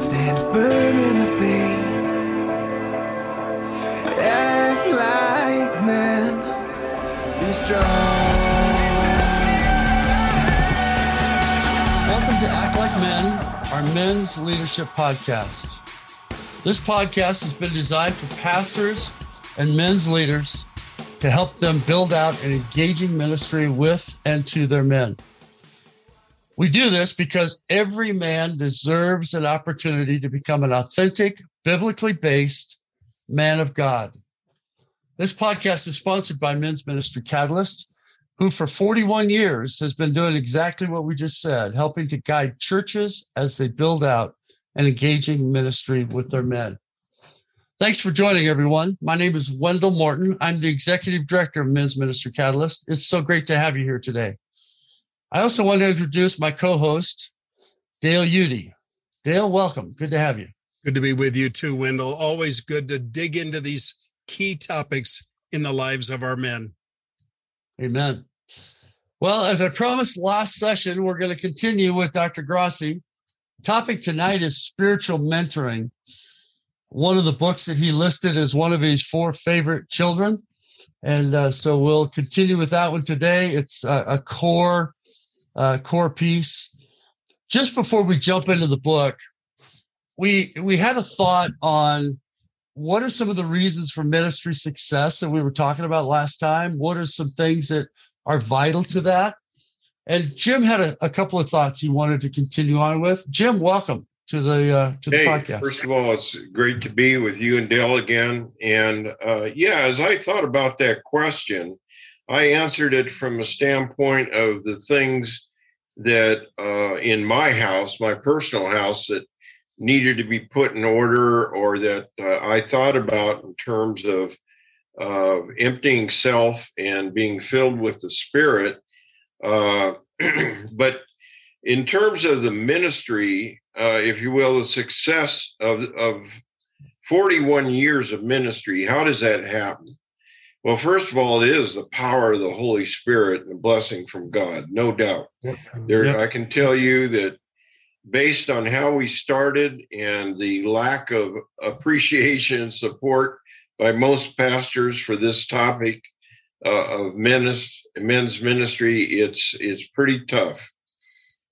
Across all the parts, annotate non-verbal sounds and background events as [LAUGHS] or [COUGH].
Stand firm in the faith. Act like men. Be strong. Welcome to Act Like Men, our men's leadership podcast. This podcast has been designed for pastors and men's leaders to help them build out an engaging ministry with and to their men. We do this because every man deserves an opportunity to become an authentic, biblically based man of God. This podcast is sponsored by Men's Ministry Catalyst, who for 41 years has been doing exactly what we just said, helping to guide churches as they build out an engaging ministry with their men. Thanks for joining, everyone. My name is Wendell Morton. I'm the executive director of Men's Ministry Catalyst. It's so great to have you here today. I also want to introduce my co host, Dale Udy. Dale, welcome. Good to have you. Good to be with you too, Wendell. Always good to dig into these key topics in the lives of our men. Amen. Well, as I promised last session, we're going to continue with Dr. Grassi topic tonight is spiritual mentoring. One of the books that he listed as one of his four favorite children. And uh, so we'll continue with that one today. It's a, a core, uh, core piece. Just before we jump into the book, we we had a thought on what are some of the reasons for ministry success that we were talking about last time. What are some things that are vital to that? And Jim had a, a, couple of thoughts he wanted to continue on with. Jim, welcome to the uh, to the hey, podcast. First of all, it's great to be with you and Dale again. And uh, yeah, as I thought about that question, I answered it from a standpoint of the things that uh, in my house, my personal house, that needed to be put in order, or that uh, I thought about in terms of uh, emptying self and being filled with the Spirit uh, [CLEARS THROAT] but in terms of the ministry, uh, if you will, the success of, of 41 years of ministry, how does that happen? Well, first of all, it is the power of the Holy Spirit and the blessing from God, no doubt. Yep. There, yep. I can tell you that based on how we started and the lack of appreciation and support by most pastors for this topic uh, of ministry men's ministry, it's it's pretty tough.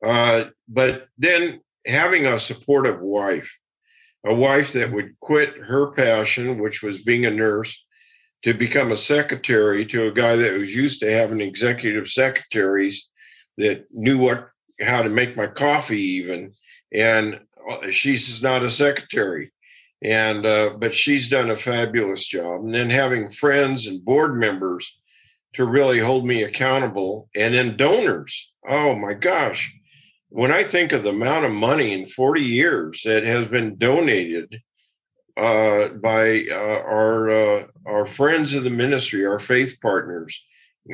Uh, but then having a supportive wife, a wife that would quit her passion, which was being a nurse, to become a secretary to a guy that was used to having executive secretaries that knew what how to make my coffee even, and uh, she's not a secretary and uh, but she's done a fabulous job and then having friends and board members to really hold me accountable. And then donors. Oh my gosh. When I think of the amount of money in 40 years that has been donated uh, by uh, our uh, our friends of the ministry, our faith partners,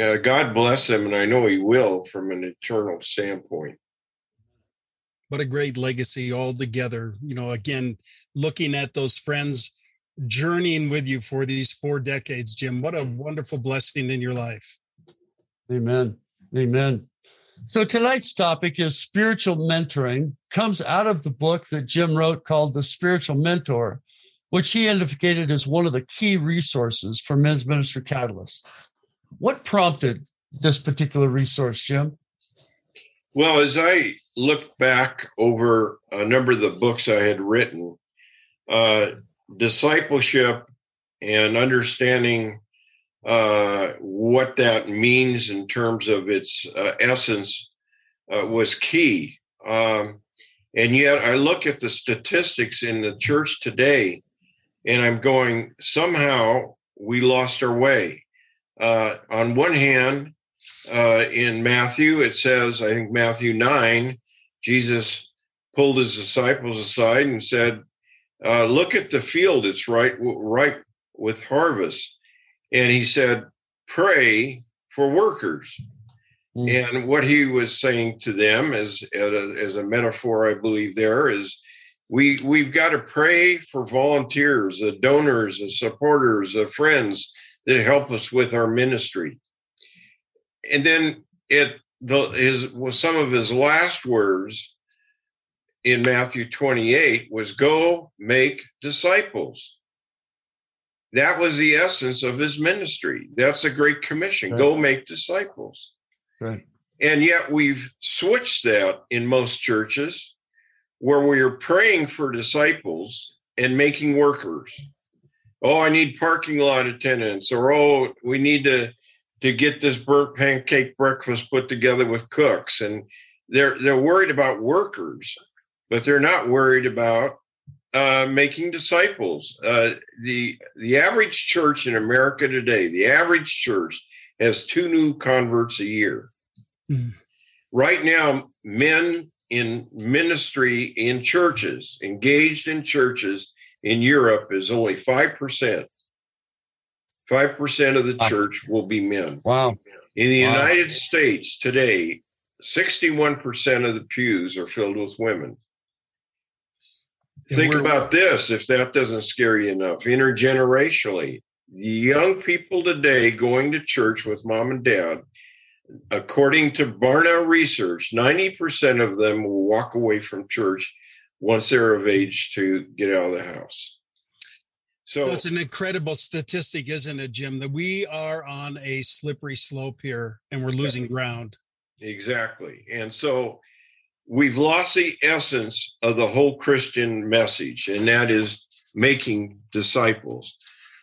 uh, God bless them, and I know He will from an eternal standpoint. What a great legacy altogether! You know, again, looking at those friends journeying with you for these four decades, Jim. What a wonderful blessing in your life. Amen. Amen. So tonight's topic is spiritual mentoring, comes out of the book that Jim wrote called The Spiritual Mentor, which he indicated as one of the key resources for Men's Ministry Catalyst. What prompted this particular resource, Jim? Well, as I look back over a number of the books I had written, uh, discipleship and understanding uh, what that means in terms of its uh, essence uh, was key. Um, and yet, I look at the statistics in the church today, and I'm going, somehow we lost our way. Uh, on one hand, uh, in Matthew, it says, I think Matthew 9, Jesus pulled his disciples aside and said, uh, look at the field; it's right, right with harvest. And he said, pray for workers. Mm. And what he was saying to them, as as a metaphor, I believe there is, we we've got to pray for volunteers, the donors, the supporters, the friends that help us with our ministry. And then it the his was some of his last words in Matthew 28 was go make disciples. That was the essence of his ministry. That's a great commission. Right. Go make disciples. Right. And yet we've switched that in most churches where we are praying for disciples and making workers. Oh, I need parking lot attendants, or oh, we need to to get this burnt pancake breakfast put together with cooks. And they're they're worried about workers, but they're not worried about uh, making disciples. Uh, the the average church in America today, the average church has two new converts a year. Mm. Right now, men in ministry in churches, engaged in churches in Europe, is only five percent. Five percent of the church will be men. Wow. In the Wow. United States today, 61% of the pews are filled with women. And Think about this if that doesn't scare you enough. Intergenerationally, the young people today going to church with mom and dad, according to Barna research, 90% of them will walk away from church once they're of age to get out of the house. So That's an incredible statistic, isn't it, Jim? That we are on a slippery slope here and we're losing ground. Exactly. And so we've lost the essence of the whole Christian message, and that is making disciples.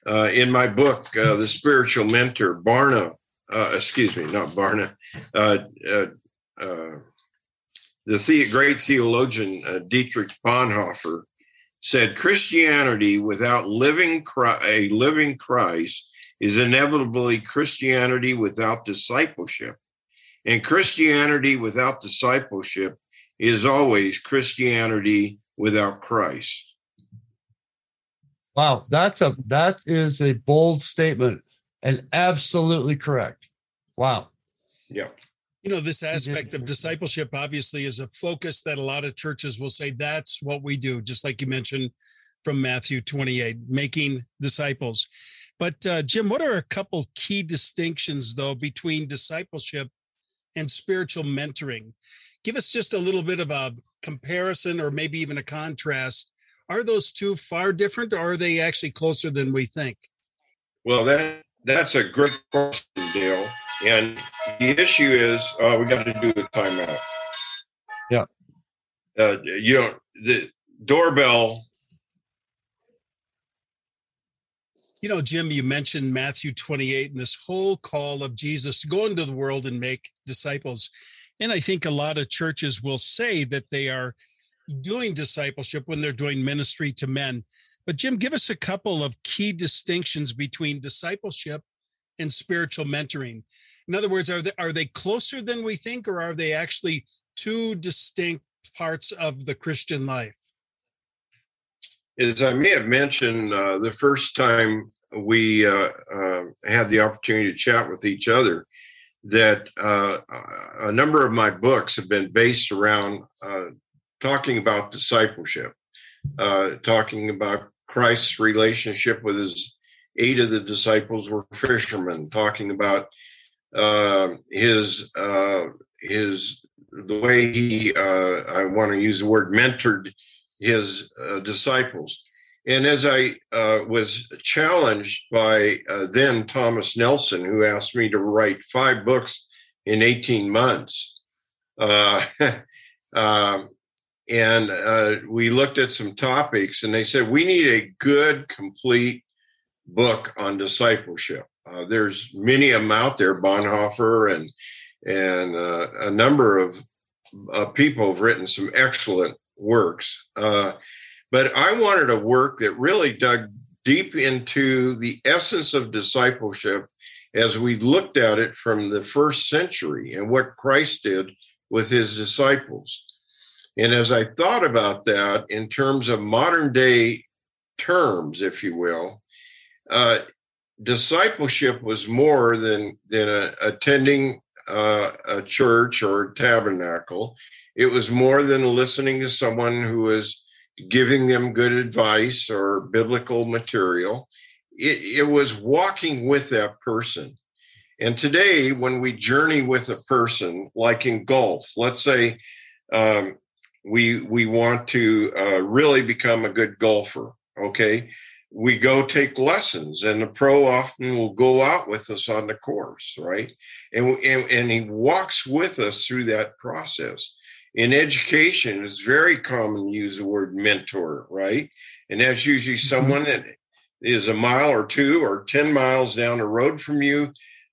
Uh, in my book, uh, The Spiritual Mentor, Barna, uh, excuse me, not Barna, uh, uh, the, the great theologian Dietrich Bonhoeffer said Christianity without living Chri- a living Christ is inevitably Christianity without discipleship. And Christianity without discipleship is always Christianity without Christ. Wow. That's a that is a bold statement and absolutely correct. Wow. Yeah. You know, this aspect of discipleship obviously is a focus that a lot of churches will say that's what we do, just like you mentioned from Matthew 28, making disciples. But uh, Jim, what are a couple key distinctions though between discipleship and spiritual mentoring? Give us just a little bit of a comparison or maybe even a contrast. Are those two far different or are they actually closer than we think? Well, that that's a great question, Dale. And the issue is, uh, we got to do the timeout. Yeah. Uh, you don't the doorbell. You know, Jim, you mentioned Matthew 28 and this whole call of Jesus to go into the world and make disciples. And I think a lot of churches will say that they are doing discipleship when they're doing ministry to men. But Jim, give us a couple of key distinctions between discipleship and spiritual mentoring. In other words, are they are they closer than we think, or are they actually two distinct parts of the Christian life? As I may have mentioned uh, the first time we uh, uh, had the opportunity to chat with each other, that uh, a number of my books have been based around uh, talking about discipleship, uh, talking about Christ's relationship with his eight of the disciples were fishermen, talking about uh, his uh, his the way he uh, I want to use the word mentored his uh, disciples. And as I uh, was challenged by uh, then Thomas Nelson, who asked me to write five books in 18 months, uh, [LAUGHS] um, and uh, we looked at some topics, and they said we need a good, complete book on discipleship. Uh, there's many of them out there, Bonhoeffer and and uh, a number of uh, people have written some excellent works. Uh, but I wanted a work that really dug deep into the essence of discipleship as we looked at it from the first century and what Christ did with his disciples. And as I thought about that in terms of modern day terms, if you will, uh, discipleship was more than than a, attending uh, a church or tabernacle. It was more than listening to someone who was giving them good advice or biblical material. It, it was walking with that person. And today, when we journey with a person, like in golf, let's say um, we we want to uh, really become a good golfer. Okay, we go take lessons, and the pro often will go out with us on the course, right? And and, and he walks with us through that process. In education, it's very common to use the word mentor, right? And that's usually mm-hmm. someone that is a mile or two or 10 miles down the road from you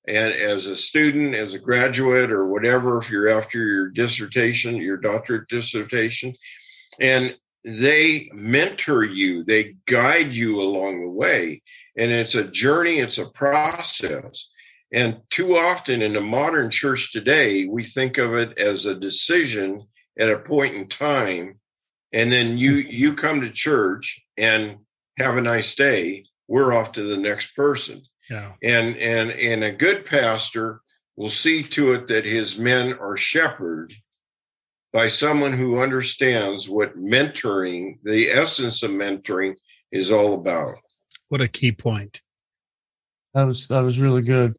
and as a student, as a graduate, or whatever, if you're after your dissertation, your doctorate dissertation, and they mentor you, they guide you along the way. And it's a journey, it's a process. And too often in the modern church today, we think of it as a decision at a point in time. And then you you come to church and have a nice day. We're off to the next person. Yeah. And and and a good pastor will see to it that his men are shepherded by someone who understands what mentoring, the essence of mentoring, is all about. What a key point. That was that was really good.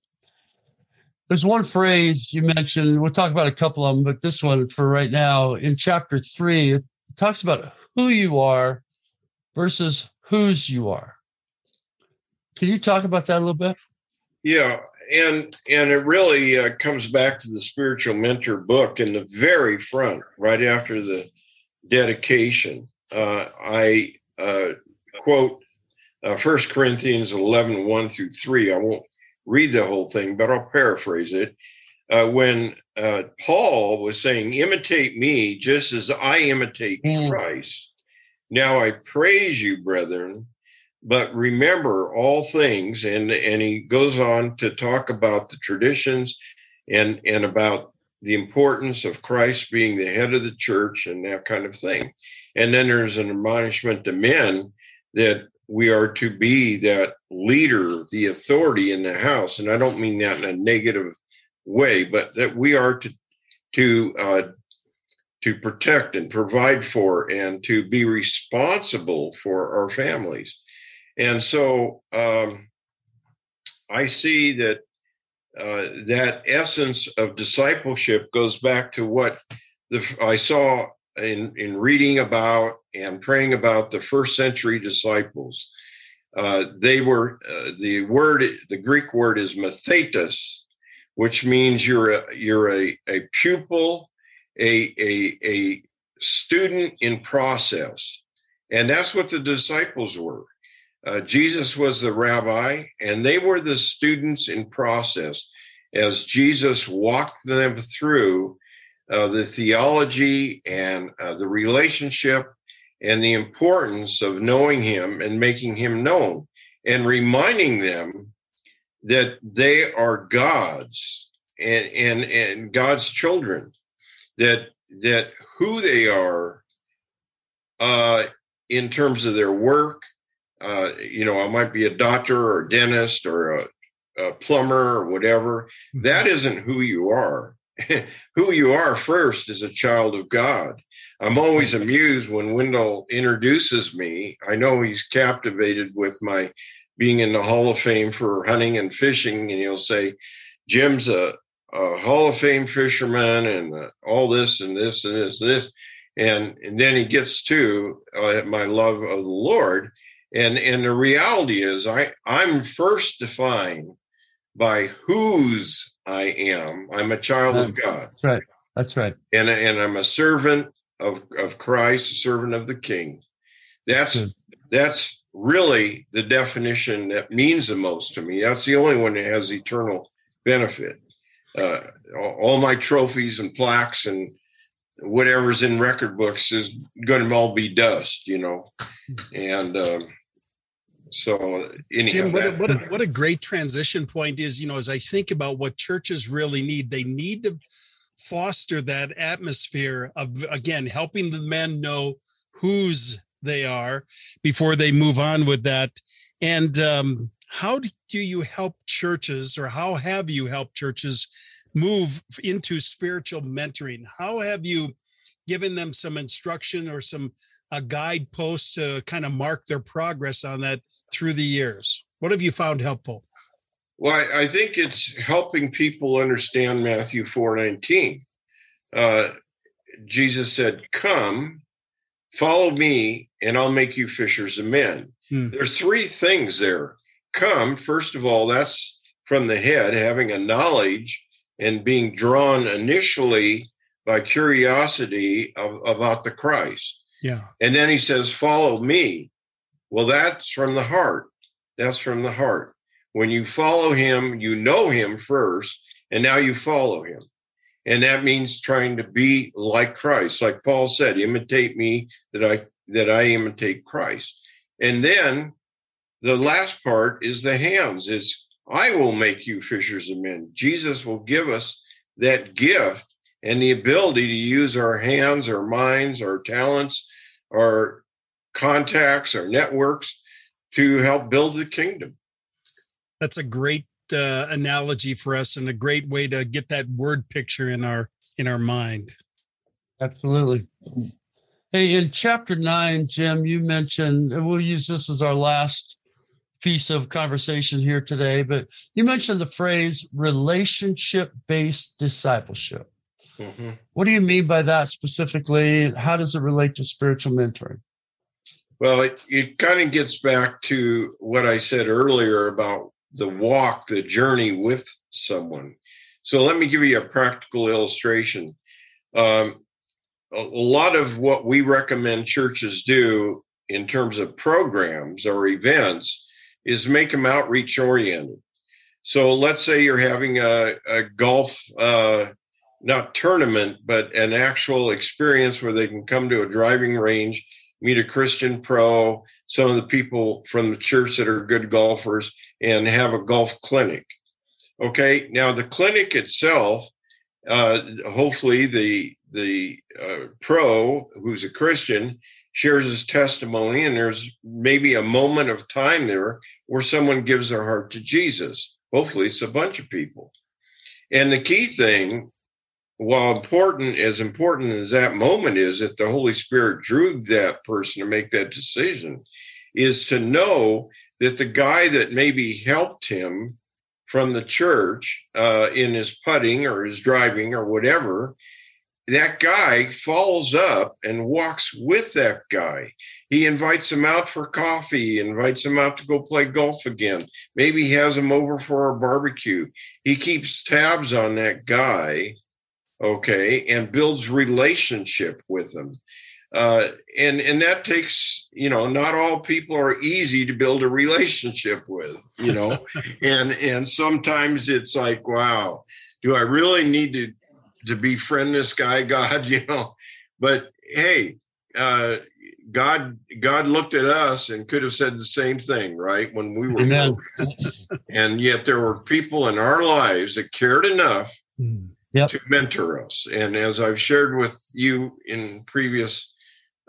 There's one phrase you mentioned. We'll talk about a couple of them, but this one for right now in chapter three, it talks about who you are versus whose you are. Can you talk about that a little bit? Yeah, and and it really uh, comes back to the spiritual mentor book in the very front, right after the dedication. Uh, I uh, quote uh, First Corinthians 11, 1 through 3. I won't read the whole thing, but I'll paraphrase it. Uh, when uh, Paul was saying, Imitate me just as I imitate mm. Christ. Now I praise you, brethren, but remember all things and and he goes on to talk about the traditions and and about the importance of Christ being the head of the church and that kind of thing. And then there's an admonishment to men that we are to be that leader, the authority in the house. And I don't mean that in a negative way, but that we are to to uh, to protect and provide for and to be responsible for our families. And so um, I see that uh, that essence of discipleship goes back to what the, I saw in, in reading about and praying about the first century disciples. Uh, they were uh, the word, the Greek word is mathetes, which means you're a you're a, a pupil, a, a a student in process, and that's what the disciples were. Uh, Jesus was the rabbi, and they were the students in process as Jesus walked them through uh, the theology and uh, the relationship and the importance of knowing him and making him known and reminding them that they are God's and, and, and God's children, that, that who they are uh, in terms of their work, uh, you know, I might be a doctor or a dentist or a, a plumber or whatever. Mm-hmm. That isn't who you are. [LAUGHS] who you are first is a child of God. I'm always amused when Wendell introduces me. I know he's captivated with my being in the Hall of Fame for hunting and fishing, and he'll say, Jim's a, a Hall of Fame fisherman and uh, all this and this and this and this. And, and then he gets to uh, my love of the Lord and and the reality is i i'm first defined by whose i am. I'm a child of god. that's right. That's right. And and i'm a servant of of christ a servant of the king. That's Good. that's really the definition that means the most to me. That's the only one that has eternal benefit. Uh, all my trophies and plaques and whatever's in record books is going to all be dust you know? And um, so, anyhow, Jim, what a, what, a, what a great transition point is, you know, as I think about what churches really need, they need to foster that atmosphere of, again, helping the men know whose they are before they move on with that. And um, how do you help churches, or how have you helped churches move into spiritual mentoring? How have you given them some instruction or some a guidepost to kind of mark their progress on that through the years? What have you found helpful? Well, I, think it's helping people understand Matthew 4:19. Uh, Jesus said, Come, follow me, and I'll make you fishers of men. Hmm. There's three things there. Come, first of all, that's from the head, having a knowledge and being drawn initially by curiosity of, about the Christ. Yeah. And then he says, Follow me. Well, that's from the heart. That's from the heart. When you follow him, you know him first, and now you follow him. And that means trying to be like Christ. Like Paul said, imitate me that I that I imitate Christ. And then the last part is the hands, is I will make you fishers of men. Jesus will give us that gift and the ability to use our hands, our minds, our talents, our contacts, our networks to help build the kingdom. That's a great uh, analogy for us and a great way to get that word picture in our in our mind. Absolutely. Hey, in chapter nine, Jim, you mentioned, and we'll use this as our last piece of conversation here today, but you mentioned the phrase relationship based discipleship. Mhm. What do you mean by that specifically? How does it relate to spiritual mentoring? Well, it, it kind of gets back to what I said earlier about the walk, the journey with someone. So let me give you a practical illustration. Um, a, a lot of what we recommend churches do in terms of programs or events is make them outreach oriented. So let's say you're having a, a golf, uh, not tournament, but an actual experience where they can come to a driving range meet a Christian pro, some of the people from the church that are good golfers, and have a golf clinic. Okay, now the clinic itself, uh, hopefully the the uh, pro who's a Christian shares his testimony, and there's maybe a moment of time there where someone gives their heart to Jesus. Hopefully, it's a bunch of people. And the key thing while important as important as that moment is that the holy spirit drew that person to make that decision is to know that the guy that maybe helped him from the church uh, in his putting or his driving or whatever that guy follows up and walks with that guy. He invites him out for coffee invites him out to go play golf again. Maybe he has him over for a barbecue. He keeps tabs on that guy okay, and builds relationship with them. Uh, and and that takes you know not all people are easy to build a relationship with you know? [LAUGHS] And and sometimes it's like wow do i really need to to befriend this guy? [LAUGHS] God you know? But hey uh god god looked at us and could have said the same thing right when we were and yet there were people in our lives that cared enough Hmm. to mentor us. And as I've shared with you in previous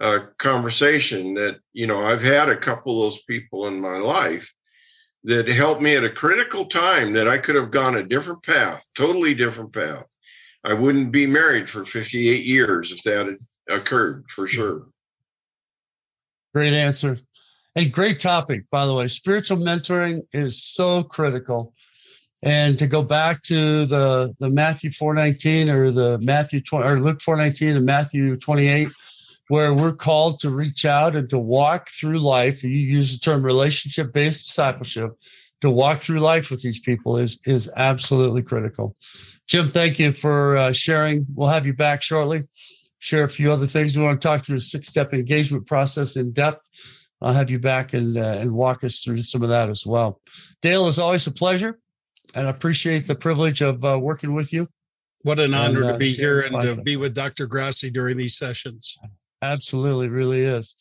uh, conversation, that you know I've had a couple of those people in my life that helped me at a critical time that I could have gone a different path, totally different path. I wouldn't be married for 58 years if that had occurred, for sure. Great answer. And great topic, by the way. Spiritual mentoring is so critical. And to go back to the, the Matthew 419 or the Matthew 20 or Luke 419 and Matthew 28, where we're called to reach out and to walk through life. You use the term relationship based discipleship to walk through life with these people is, is absolutely critical. Jim, thank you for uh, sharing. We'll have you back shortly. Share a few other things. We want to talk through a six step engagement process in depth. I'll have you back and, uh, and walk us through some of that as well. Dale, is always a pleasure and I appreciate the privilege of uh, working with you. What an honor And, uh, to be here and to be with Dr. Grassi during these sessions. Absolutely, really is.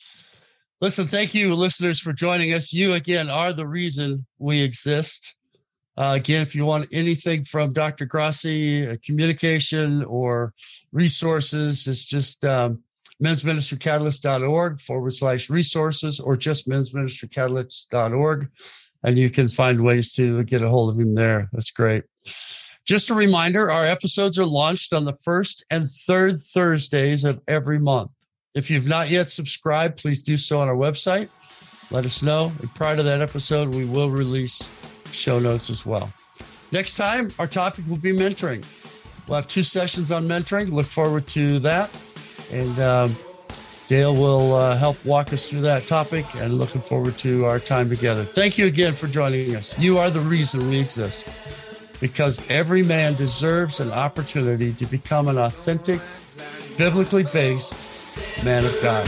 Listen, thank you, listeners, for joining us. You, again, are the reason we exist. Uh, again, if you want anything from Dr. Grassi, uh, communication or resources, it's just um, mensministrycatalyst.org forward slash resources or just mensministrycatalyst.org. And you can find ways to get a hold of him there. That's great. Just a reminder our episodes are launched on the first and third Thursdays of every month. If you've not yet subscribed, please do so on our website. Let us know. And prior to that episode, we will release show notes as well. Next time, our topic will be mentoring. We'll have two sessions on mentoring. Look forward to that. And um, Dale will uh, help walk us through that topic and looking forward to our time together. Thank you again for joining us. You are the reason we exist because every man deserves an opportunity to become an authentic, biblically based man of God.